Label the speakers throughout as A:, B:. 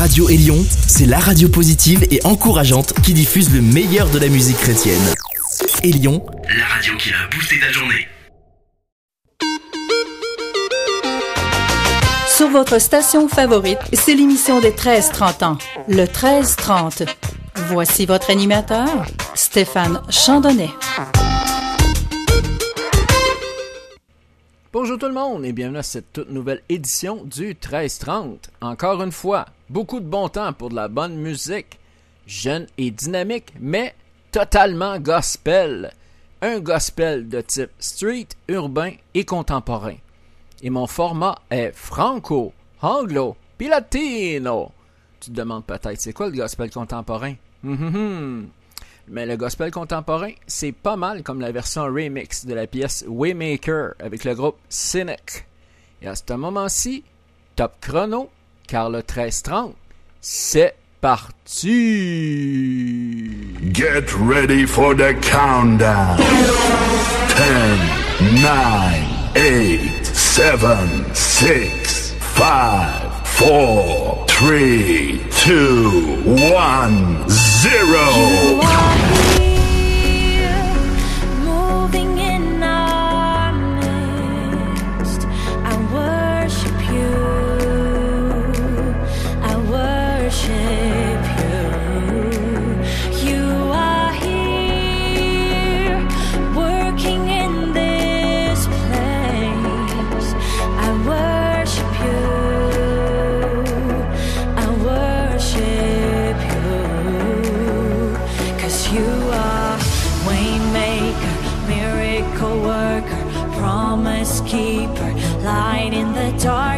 A: Radio Élion, c'est la radio positive et encourageante qui diffuse le meilleur de la musique chrétienne. Élion, la radio qui a boosté ta journée.
B: Sur votre station favorite, c'est l'émission des 13-30 ans, le 13-30. Voici votre animateur, Stéphane Chandonnet.
C: Bonjour tout le monde et bienvenue à cette toute nouvelle édition du 1330. Encore une fois, beaucoup de bon temps pour de la bonne musique, jeune et dynamique, mais totalement gospel. Un gospel de type street, urbain et contemporain. Et mon format est franco, anglo, puis latino. Tu te demandes peut-être, c'est quoi le gospel contemporain? Hum, hum, hum. Mais le gospel contemporain, c'est pas mal comme la version remix de la pièce Waymaker avec le groupe Cynic. Et à ce moment-ci, top chrono, car le 1330, c'est parti!
D: Get ready for the countdown. 10, 9, 8, 7, 6, 5, 4, 3, 2, 1, 0.
E: Promise keeper, light in the darkness.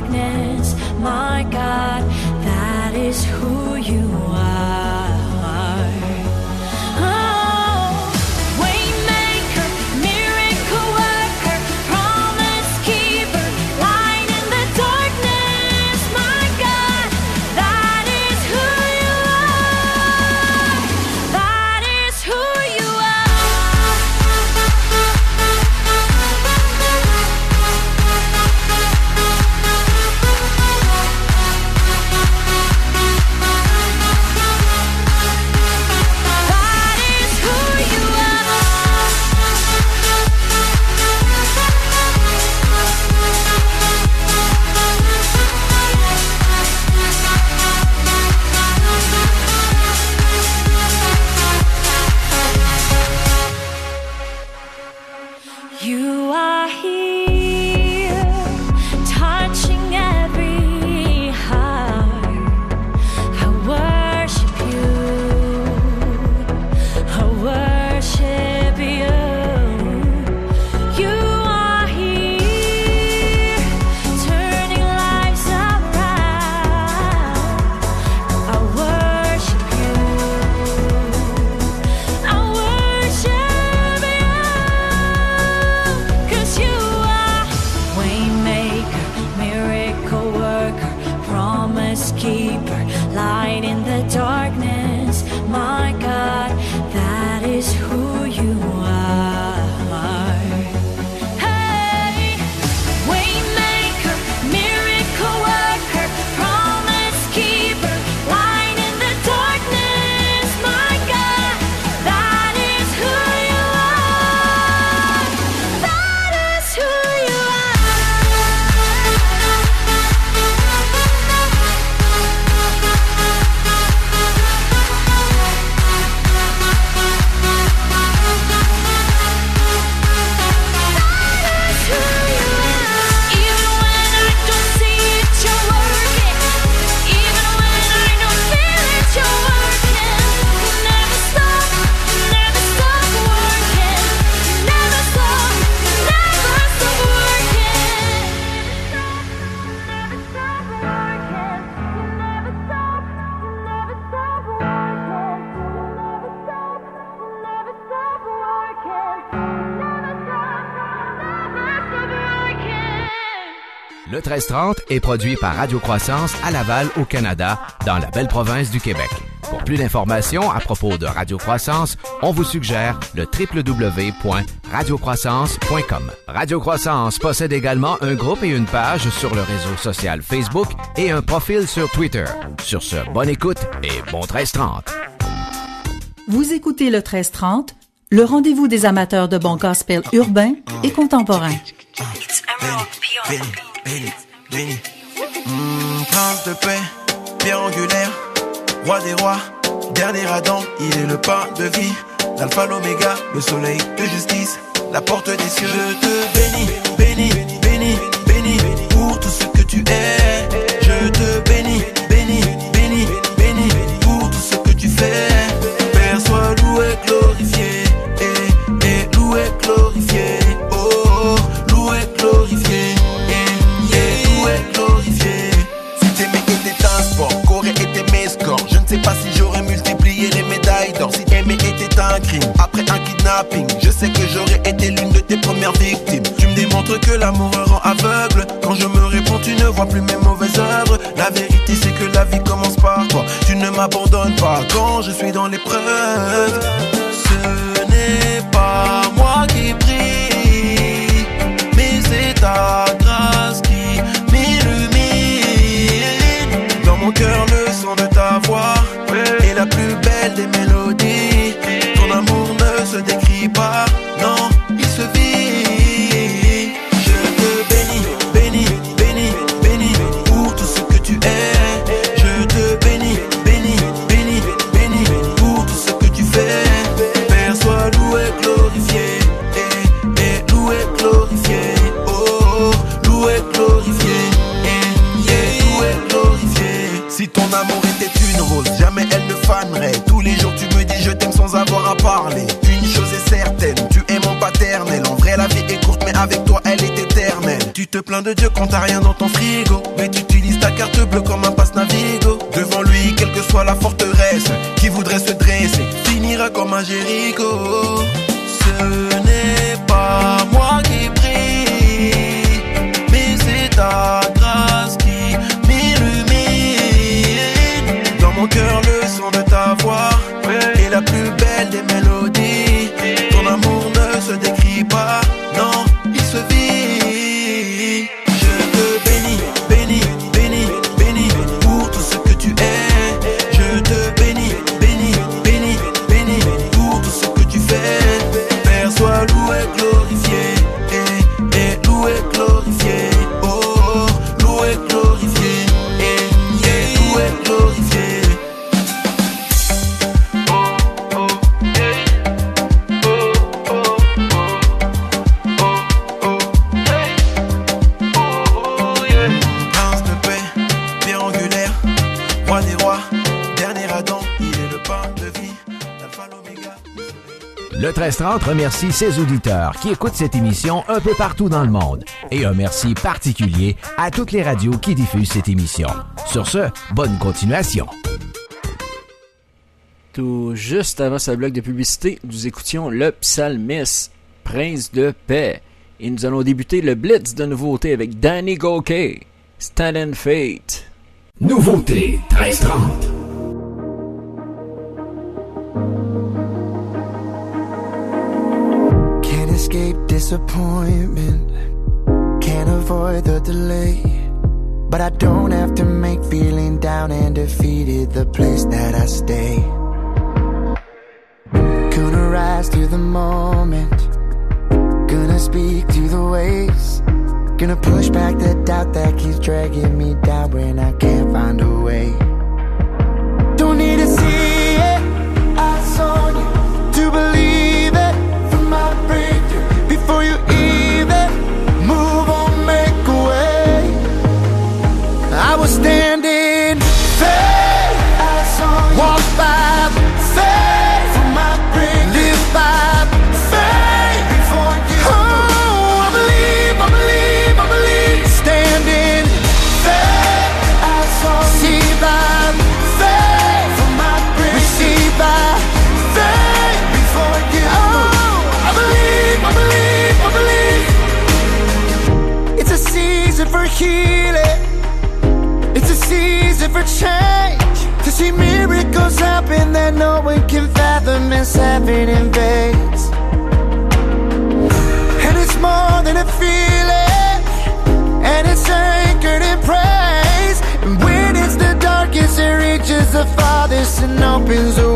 F: 1330 est produit par Radio Croissance à Laval, au Canada, dans la belle province du Québec.
G: Pour plus d'informations à propos de Radio Croissance, on vous suggère le www.radiocroissance.com. Radio Croissance possède également un groupe et une page sur le réseau social Facebook et un profil sur Twitter. Sur ce, bonne écoute et bon 1330.
B: Vous écoutez le 1330, le rendez-vous des amateurs de bon gospel urbain et contemporain.
H: Béni, Mmh, prince de paix, pierre angulaire, roi des rois, dernier Adam, il est le pain de vie, l'alpha l'oméga, le soleil de justice, la porte des cieux. Je te bénis, bénis, bénis, bénis, pour tout ce que tu es. L'amour rend aveugle. Quand je me réponds, tu ne vois plus mes mauvaises œuvres. La vérité, c'est que la vie commence par toi. Tu ne m'abandonnes pas quand je suis dans l'épreuve. Ce n'est pas t'as rien
G: 1330 remercie ses auditeurs qui écoutent cette émission un peu partout dans le monde. Et un merci particulier à toutes les radios qui diffusent cette émission. Sur ce, bonne continuation.
C: Tout juste avant sa bloc de publicité, nous écoutions le psalmiste, Prince de paix. Et nous allons débuter le blitz de nouveautés avec Danny Gokey, Stand and Fate.
A: Nouveauté 1330.
I: Escape disappointment. Can't avoid the delay. But I don't have to make feeling down and defeated the place that I stay. Gonna rise to the moment. Gonna speak to the waves. Gonna push back the doubt that keeps dragging me down when I can't find a way. Don't need to see happening in And it's more than a feeling And it's anchored in praise. And when it's the darkest It reaches the farthest and opens the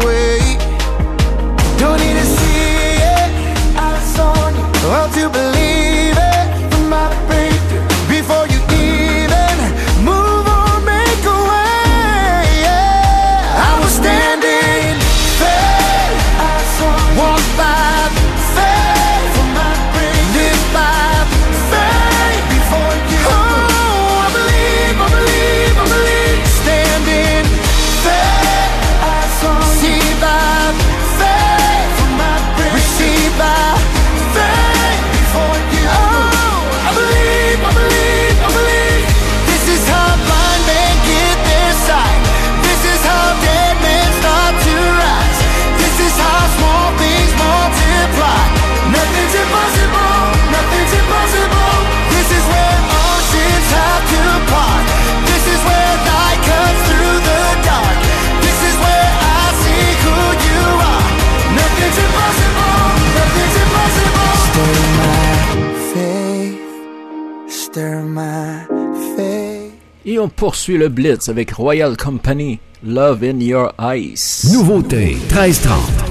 C: on poursuit le Blitz avec Royal Company, Love in Your Eyes.
G: Nouveauté, 1330.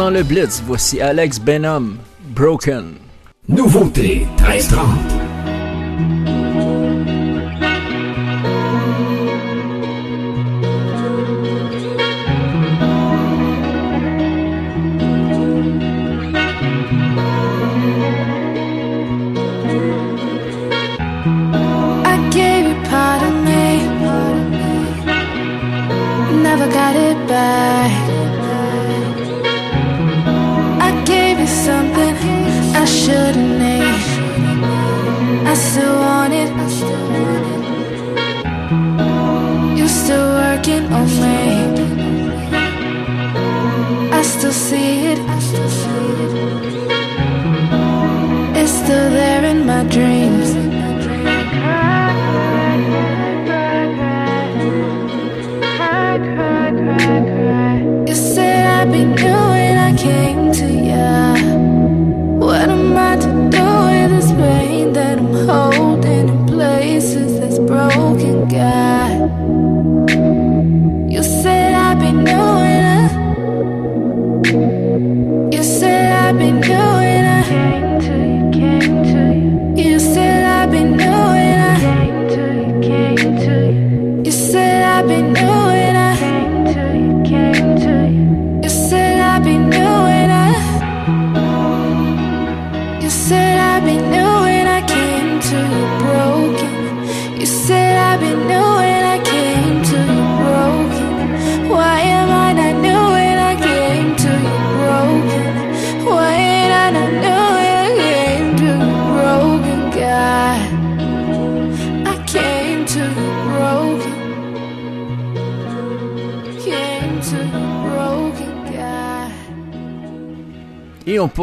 C: dans le Blitz, voici Alex Benham, Broken.
G: Nouveauté 1330.
J: shouldn't make I still want it. You still working on me.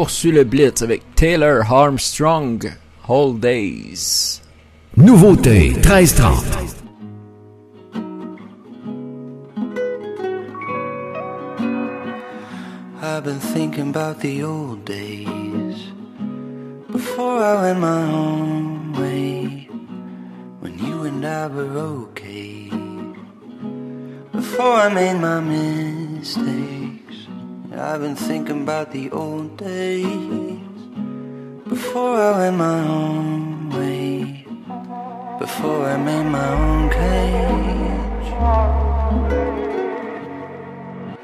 C: poursuit le blitz avec Taylor Armstrong, Whole Days.
G: Nouveauté 1330.
K: I've been thinking about the old days before I went my own way when you and I were okay before I made my I've been thinking about the old days. Before I went my own way. Before I made my own cage.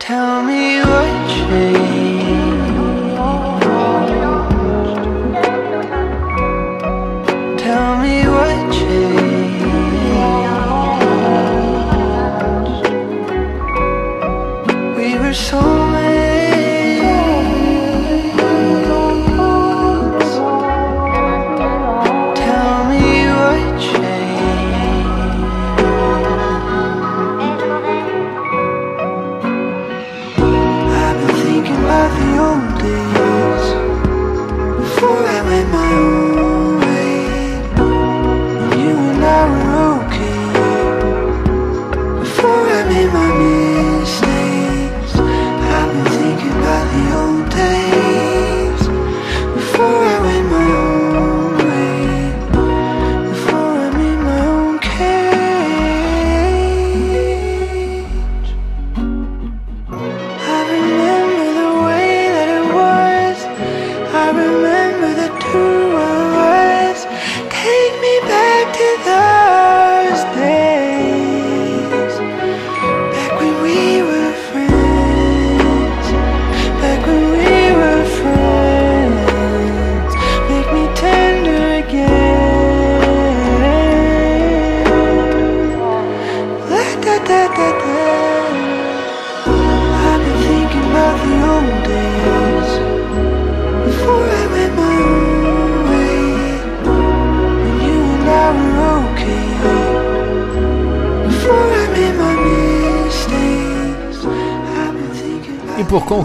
K: Tell me what changed.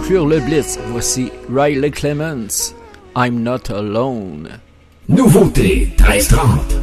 C: conclure le Blitz, voici Riley Clements, I'm Not Alone.
G: Nouveauté 1330.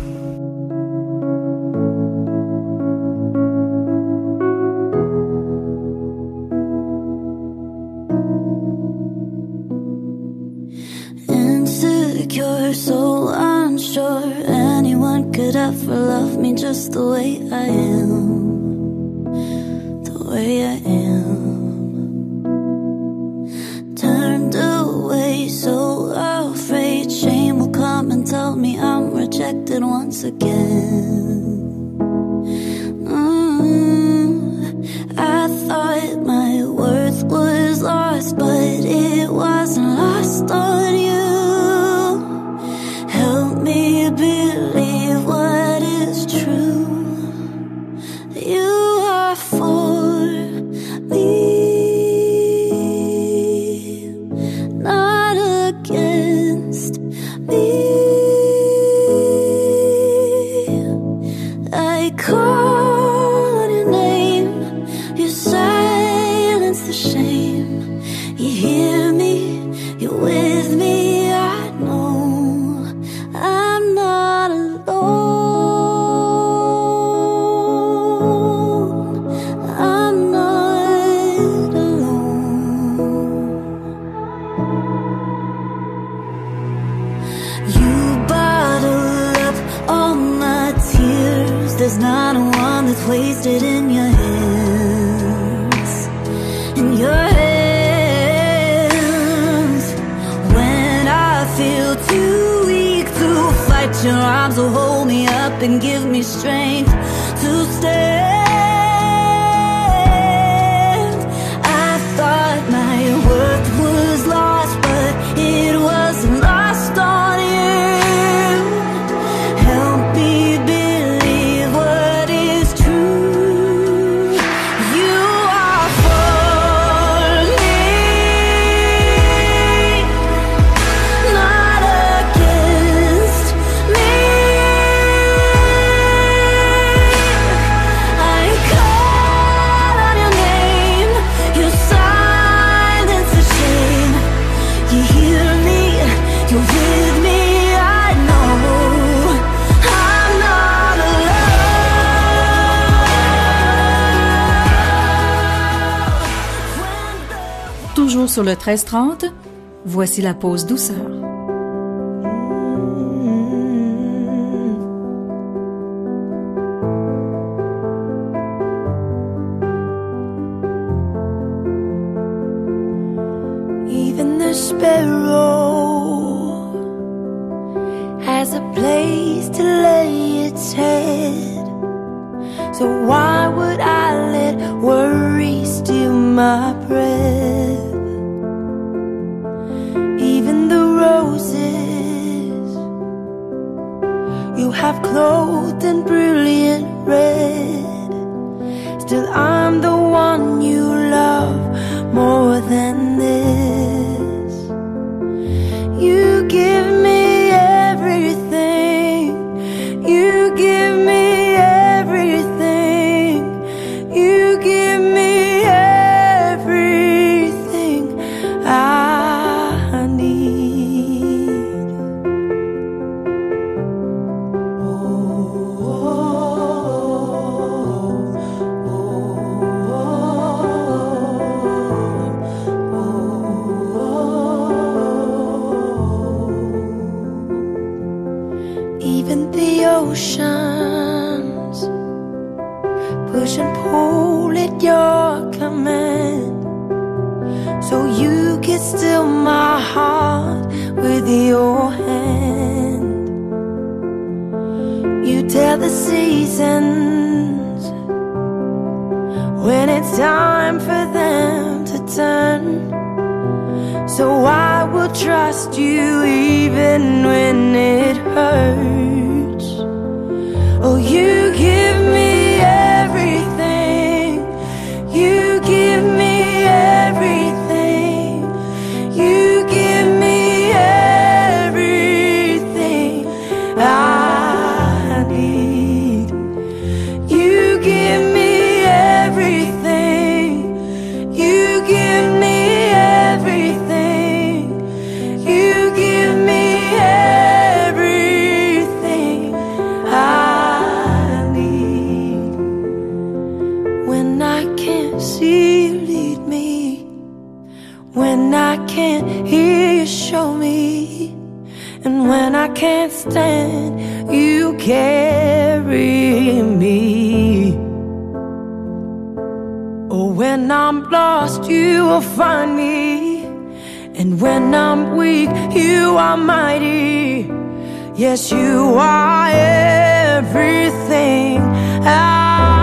B: Sur le 1330. Voici la pause douceur.
J: The seasons when it's time for them to turn. So I will trust you even when it hurts. Oh, you give me you will find me. And when I'm weak, you are mighty. Yes, you are everything I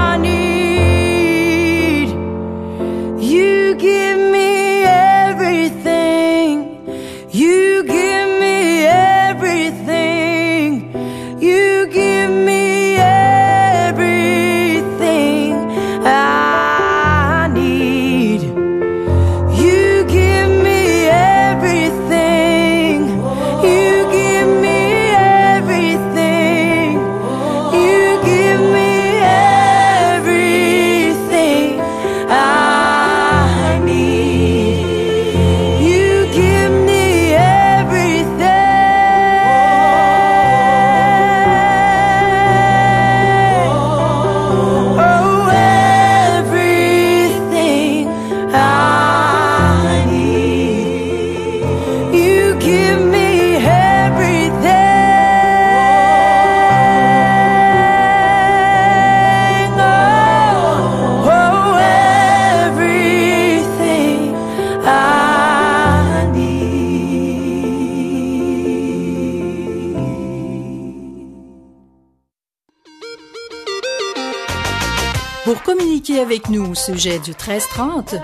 B: sujet du 1330,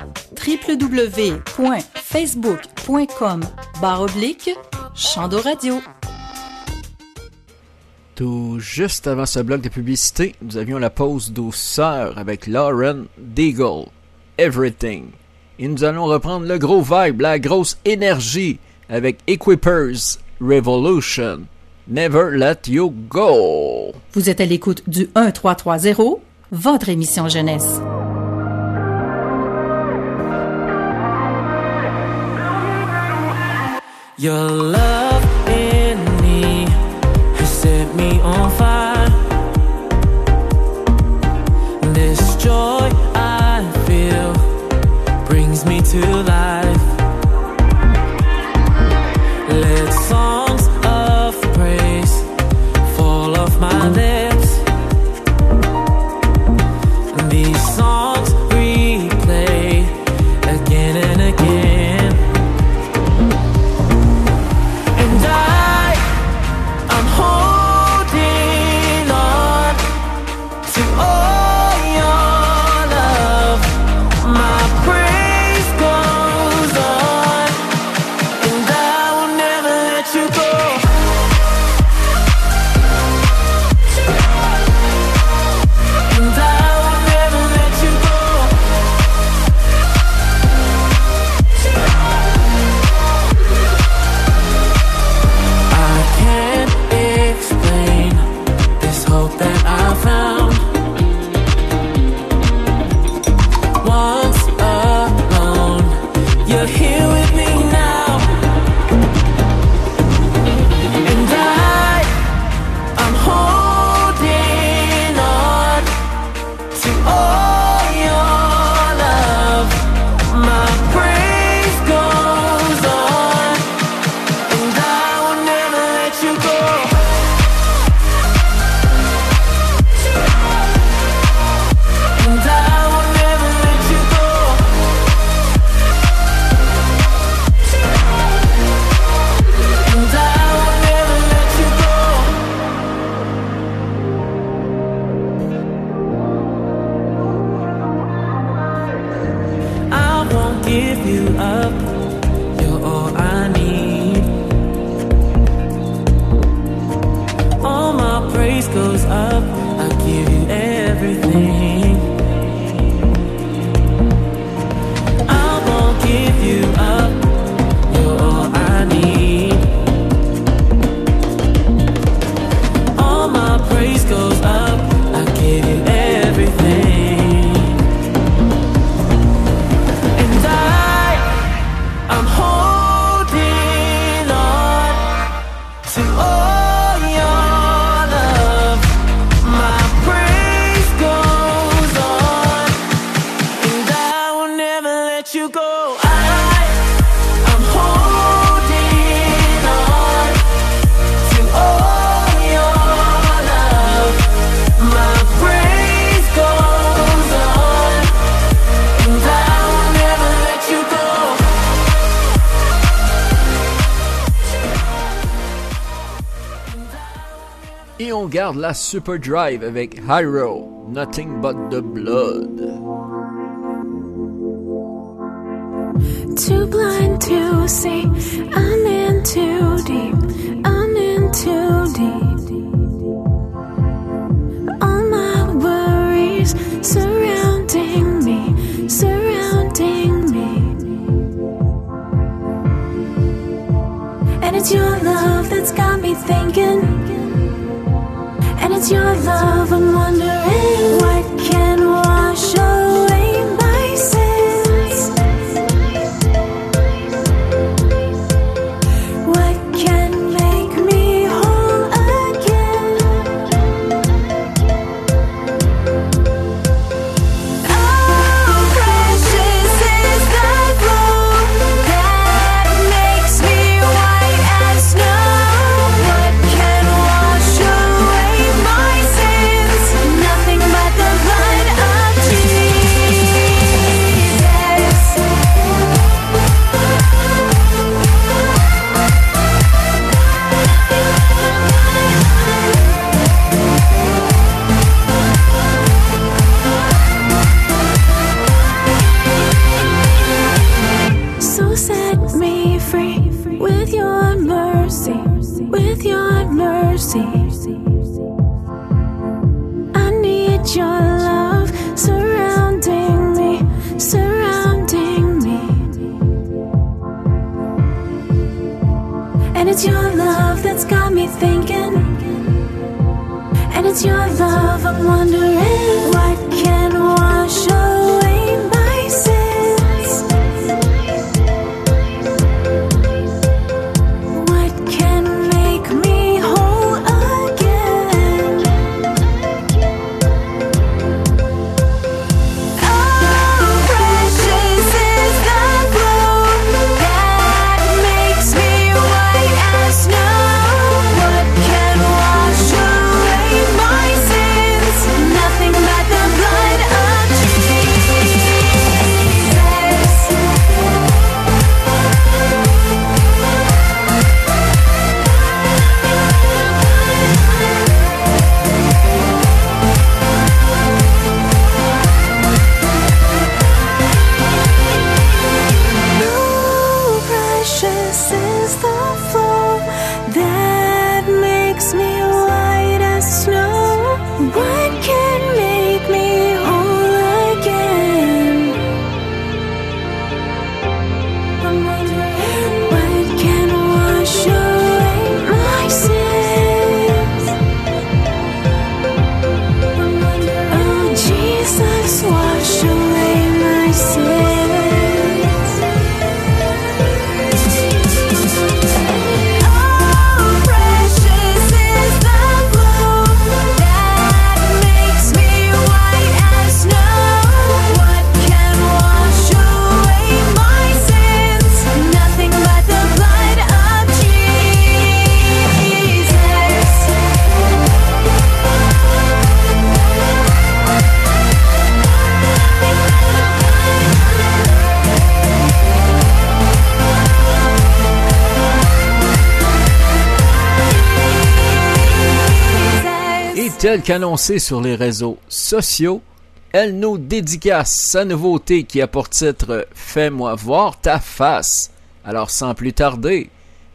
B: www.facebook.com barre oblique Chando Radio.
C: Tout juste avant ce bloc de publicité, nous avions la pause douceur avec Lauren Deagle, Everything. Et nous allons reprendre le gros vibe, la grosse énergie avec Equippers Revolution. Never let you go.
B: Vous êtes à l'écoute du 1330, votre émission jeunesse.
L: Your love in me has set me on fire. This joy I feel brings me to life.
C: regarde la with avec Hyro, Nothing But The Blood.
M: Too blind to see, I'm in too deep, I'm in too deep. All my worries surrounding me, surrounding me. And it's your love that's got me thinking needs your love I'm and
C: telle qu'annoncée sur les réseaux sociaux, elle nous dédicace sa nouveauté qui a pour titre Fais-moi voir ta face. Alors sans plus tarder,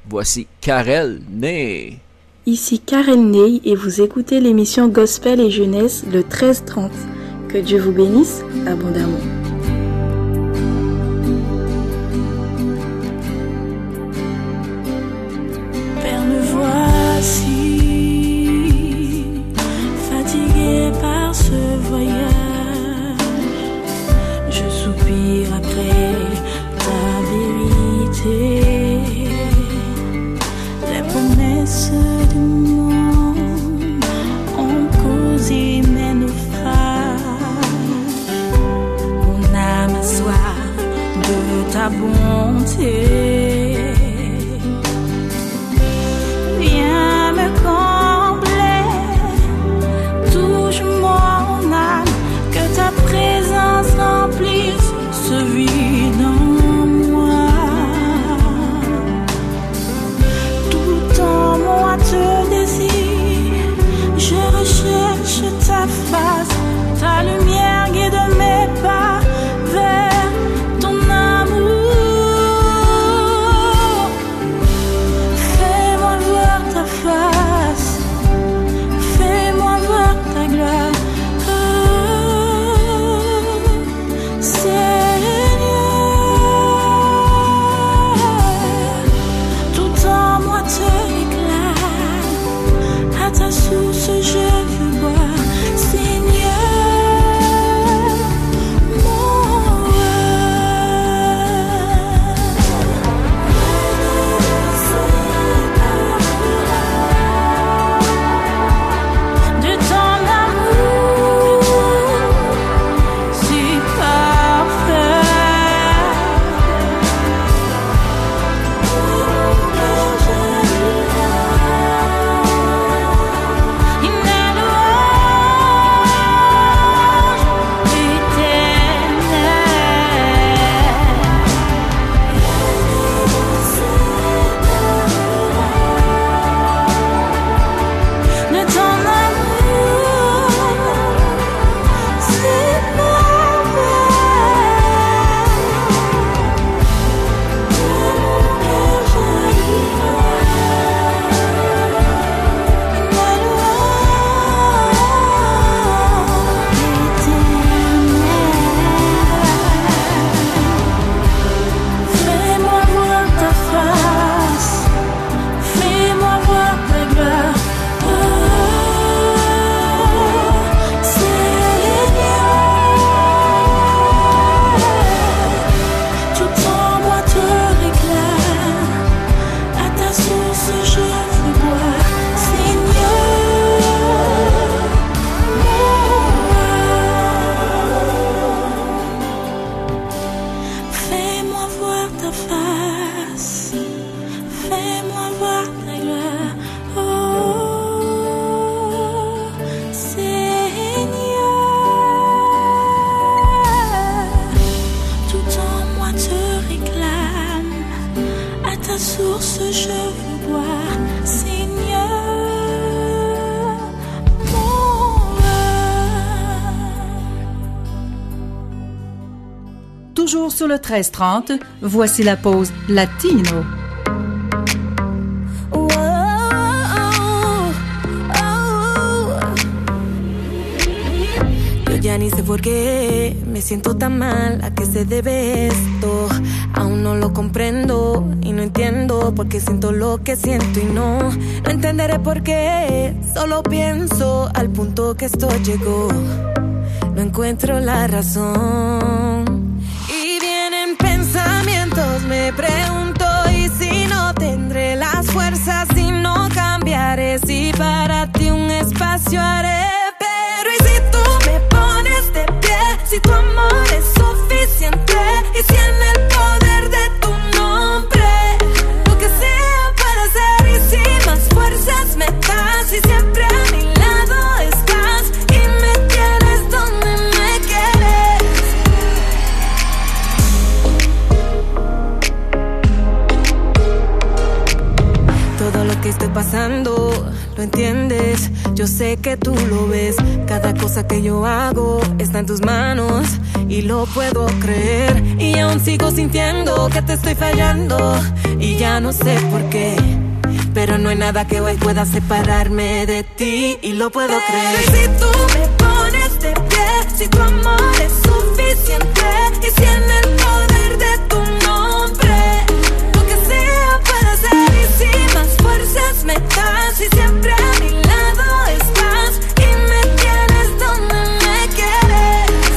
C: voici Karel Ney.
L: Ici Karel Ney et vous écoutez l'émission Gospel et Jeunesse le 13-30. Que Dieu vous bénisse abondamment.
M: 13h30, voici
B: la pause latino.
N: Ya ni sé por qué me siento tan mal, a qué se debe esto. Aún no lo comprendo y no entiendo porque siento lo que siento y no, no entenderé por qué. Solo pienso al punto que esto llegó. No encuentro la razón. Espacio haré. Pero y si tú me pones de pie, si tu amor es que estoy pasando, lo entiendes. Yo sé que tú lo ves. Cada cosa que yo hago está en tus manos y lo puedo creer. Y aún sigo sintiendo que te estoy fallando y ya no sé por qué. Pero no hay nada que hoy pueda separarme de ti y lo puedo creer. Si tú me pones de pie, si tu amor es suficiente y si en el poder me das y siempre a mi lado estás y me tienes donde me quieres.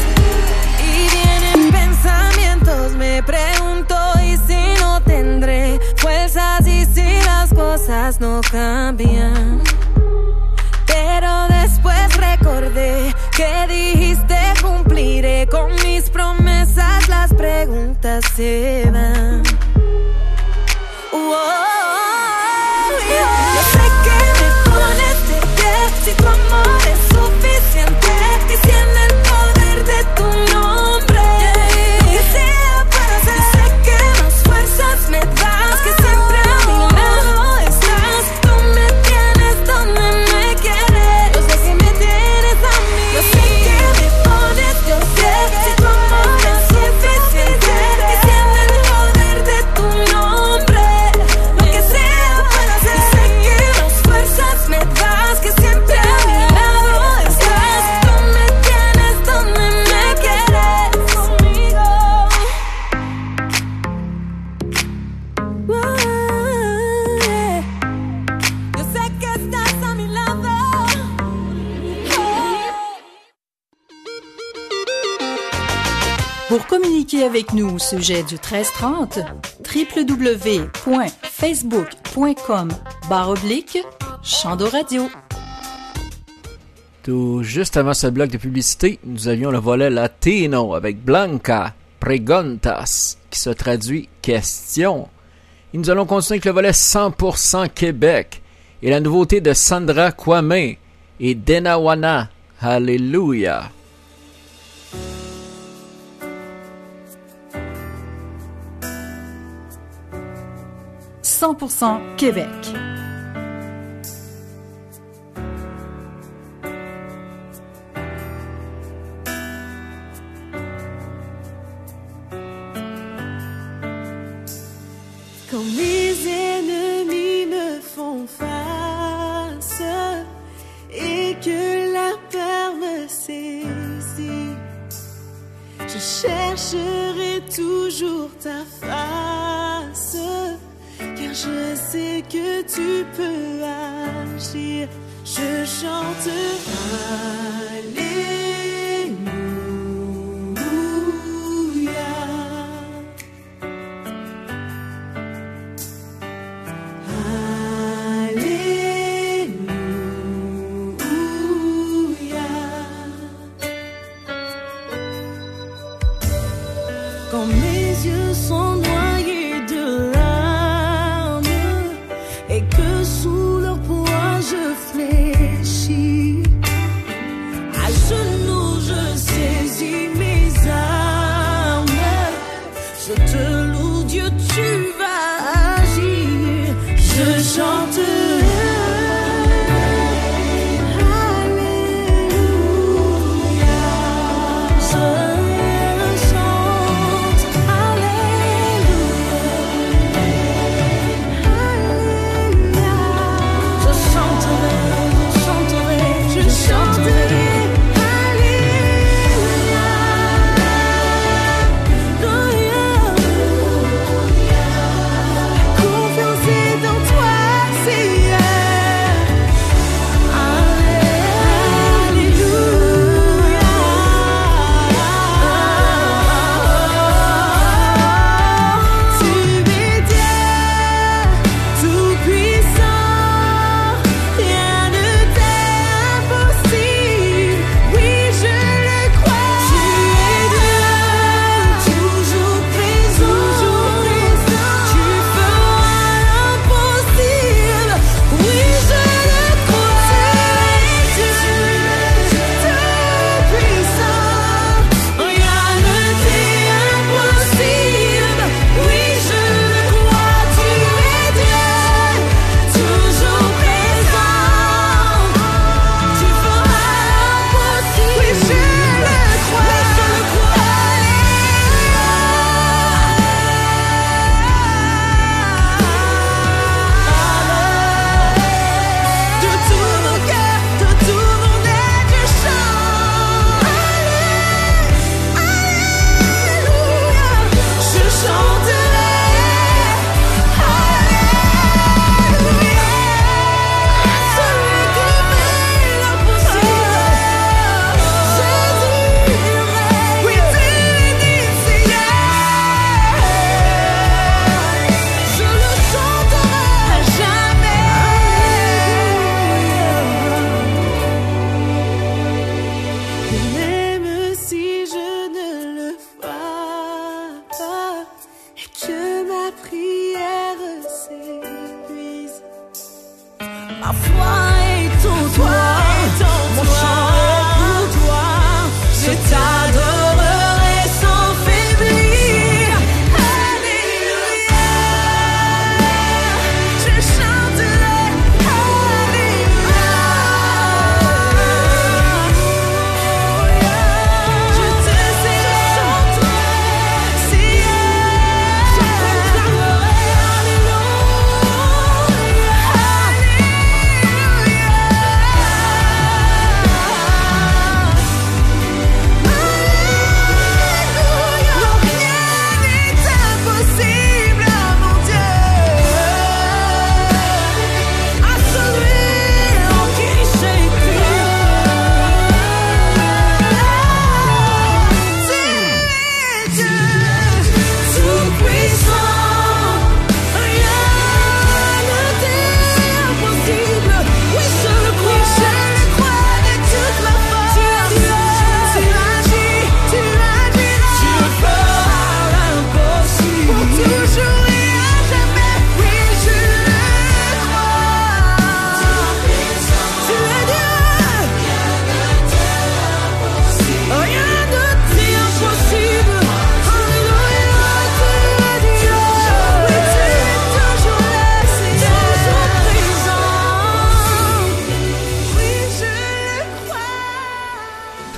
N: Y vienen pensamientos me pregunto y si no tendré fuerzas y si las cosas no cambian pero después recordé que dijiste cumpliré con mis promesas las preguntas se van. Wow, si tu amor
B: Pour communiquer avec nous au sujet du 1330, www.facebook.com oblique Chando Radio.
C: Tout juste avant ce bloc de publicité, nous avions le volet latino avec Blanca Preguntas, qui se traduit question. Et nous allons continuer avec le volet 100% Québec et la nouveauté de Sandra Kwame et Denawana. Hallelujah.
B: 100% Québec.
J: Quand mes ennemis me font face et que la peur me saisit, je chercherai toujours ta face, je sais que tu peux agir. Je chante.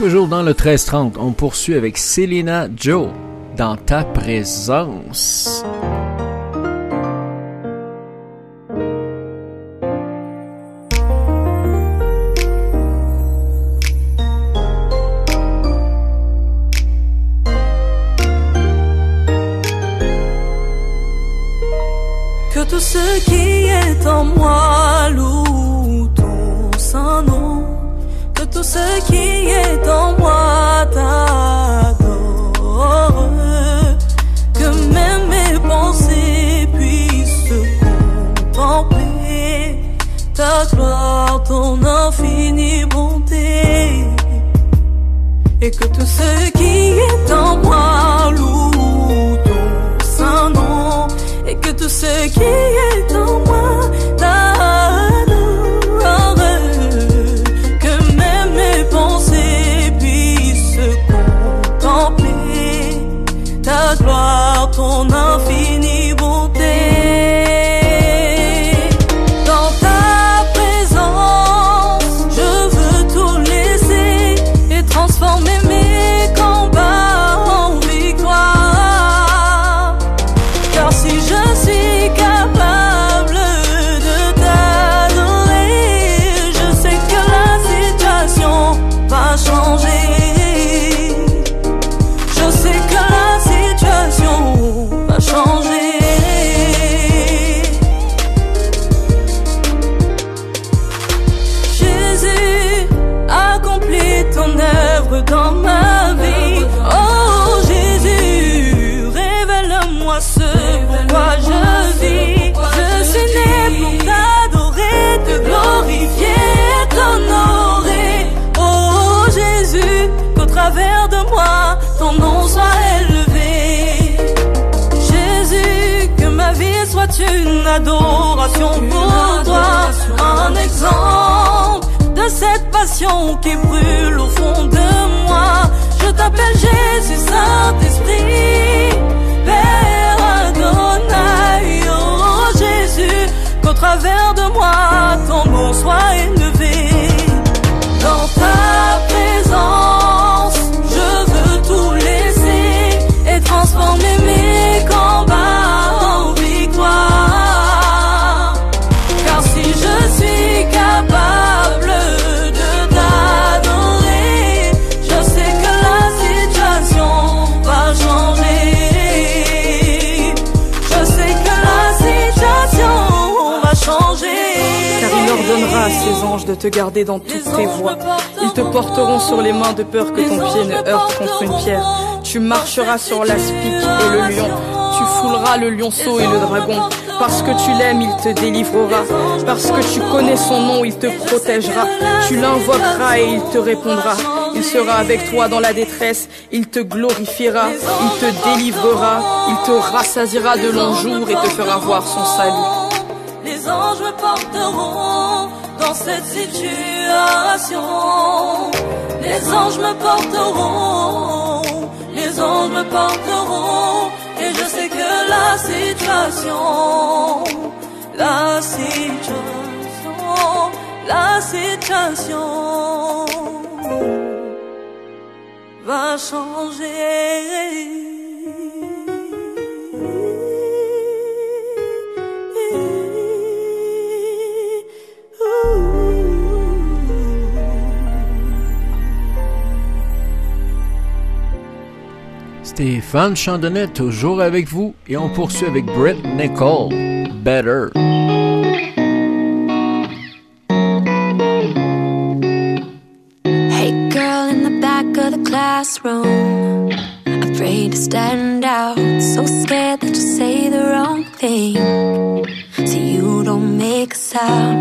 C: Toujours dans le 1330, on poursuit avec Selena Joe dans ta présence.
L: Que tout ce qui est en moi tout ce qui est en moi t'adore. Que même mes pensées puissent contempler ta gloire, ton infinie bonté. Et que tout ce qui est en moi loue ton saint nom. Et que tout ce qui est adoration pour toi, un exemple de cette passion qui brûle au fond de moi. Je t'appelle Jésus, Saint-Esprit, Père Adonai, oh Jésus, qu'au travers de moi, ton nom soit élevé. De
O: te garder dans toutes tes voies. Ils te porteront sur les mains de peur que ton pied ne heurte contre une pierre. Tu marcheras sur l'aspic et le lion. Tu fouleras le lionceau et le dragon. Parce que tu l'aimes, il te délivrera. Parce que tu connais son nom, il te protégera. Tu l'invoqueras et il te répondra. Il sera avec toi dans la détresse. Il te glorifiera. Il te délivrera. Il te rassasiera de longs jours et te fera voir son salut.
L: Les anges me porteront dans cette situation. Les anges me porteront, les anges me porteront. Et je sais que la situation, la situation, la situation va changer.
C: Stéphane Chandonnet toujours avec vous et on poursuit avec Brett Nicole. Better.
J: Hey, girl in the back of the classroom. Afraid to stand out. So scared that you'll say the wrong thing. So you don't make a sound.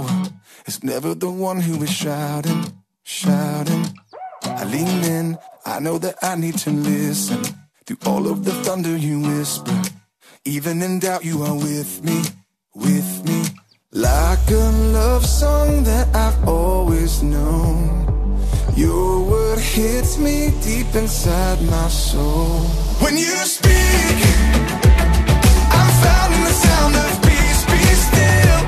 I: power is never the one who is shouting, shouting. I lean in, I know that I need to listen. Through all of the thunder you whisper, even in doubt you are with me, with me. Like a love song that I've always known, your word hits me deep inside my soul. When you speak, I'm found in the sound of peace, be still.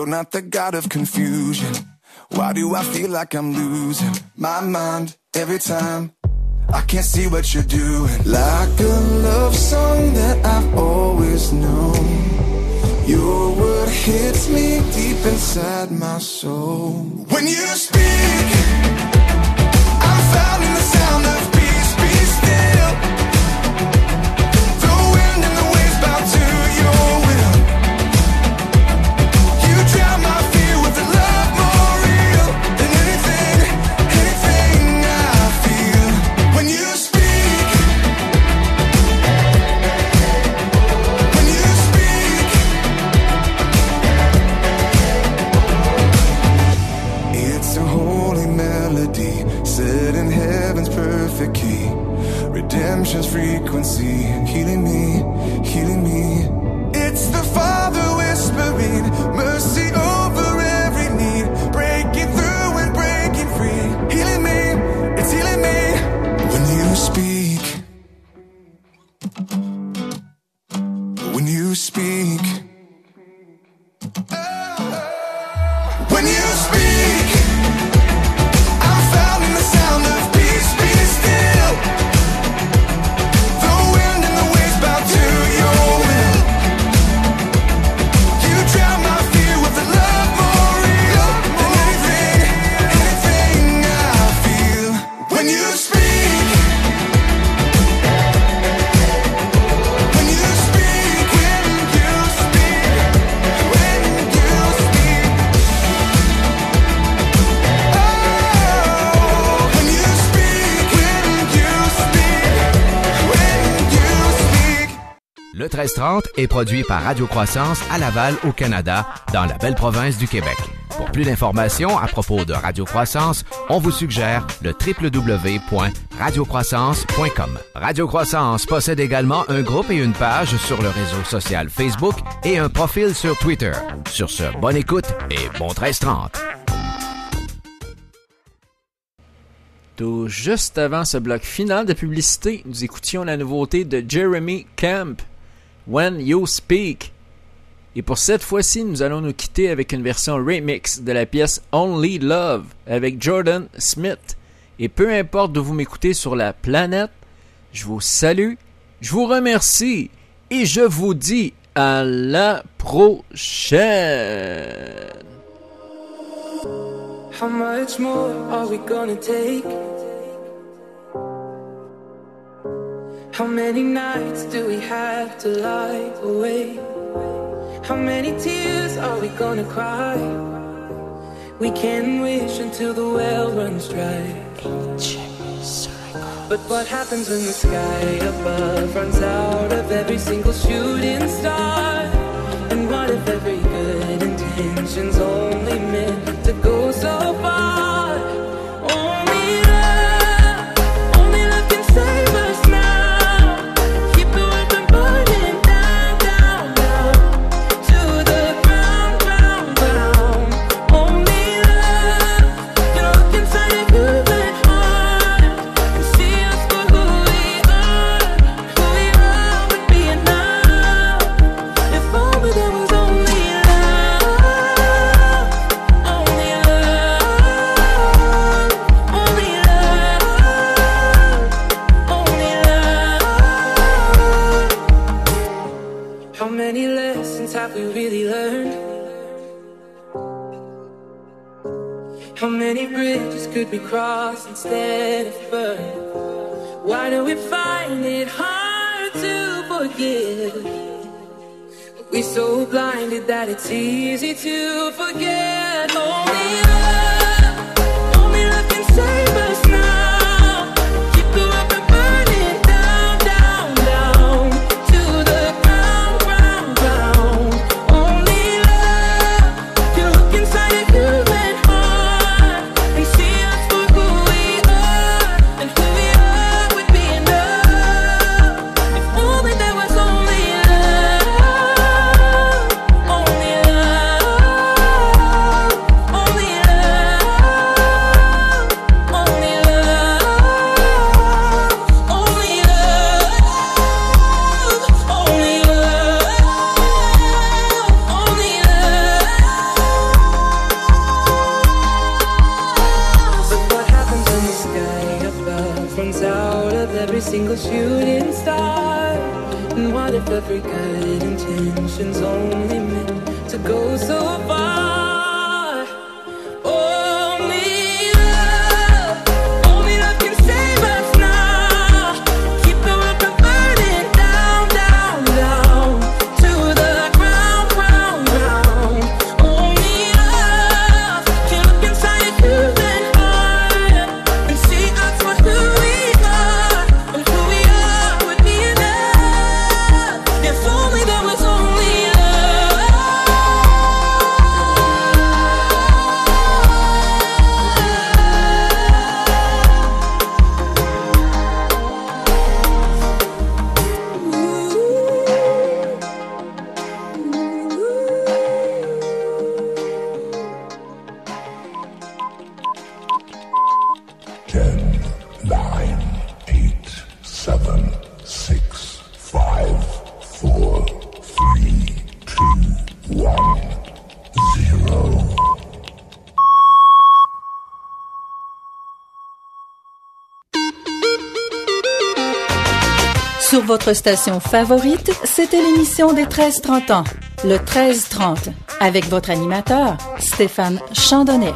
I: You're not the god of confusion. Why do I feel like I'm losing my mind every time? I can't see what you're doing. Like a love song that I've always known. Your word hits me deep inside my soul. When you speak, I'm found in the sound of peace, peace, See.
G: 1330 est produit par Radio Croissance à Laval, au Canada, dans la belle province du Québec. Pour plus d'informations à propos de Radio Croissance, on vous suggère le www.radiocroissance.com. Radio Croissance possède également un groupe et une page sur le réseau social Facebook et un profil sur Twitter. Sur ce, bonne écoute et bon 1330.
C: Tout juste avant ce bloc final de publicité, nous écoutions la nouveauté de Jeremy Camp, When You Speak. Et pour cette fois-ci, nous allons nous quitter avec une version remix de la pièce Only Love avec Jordan Smith. Et peu importe d'où vous m'écoutez sur la planète, je vous salue, je vous remercie et je vous dis à la prochaine.
P: How many nights do we have to lie awake? How many tears are we gonna cry? We can wish until the well runs dry. But what happens when the sky above runs out of every single shooting star? And what if every good intention's only meant to go so far? That it's easy to forget. Only
B: votre station favorite, c'était l'émission des 13-30 ans, le 13-30, avec votre animateur, Stéphane Chandonnet.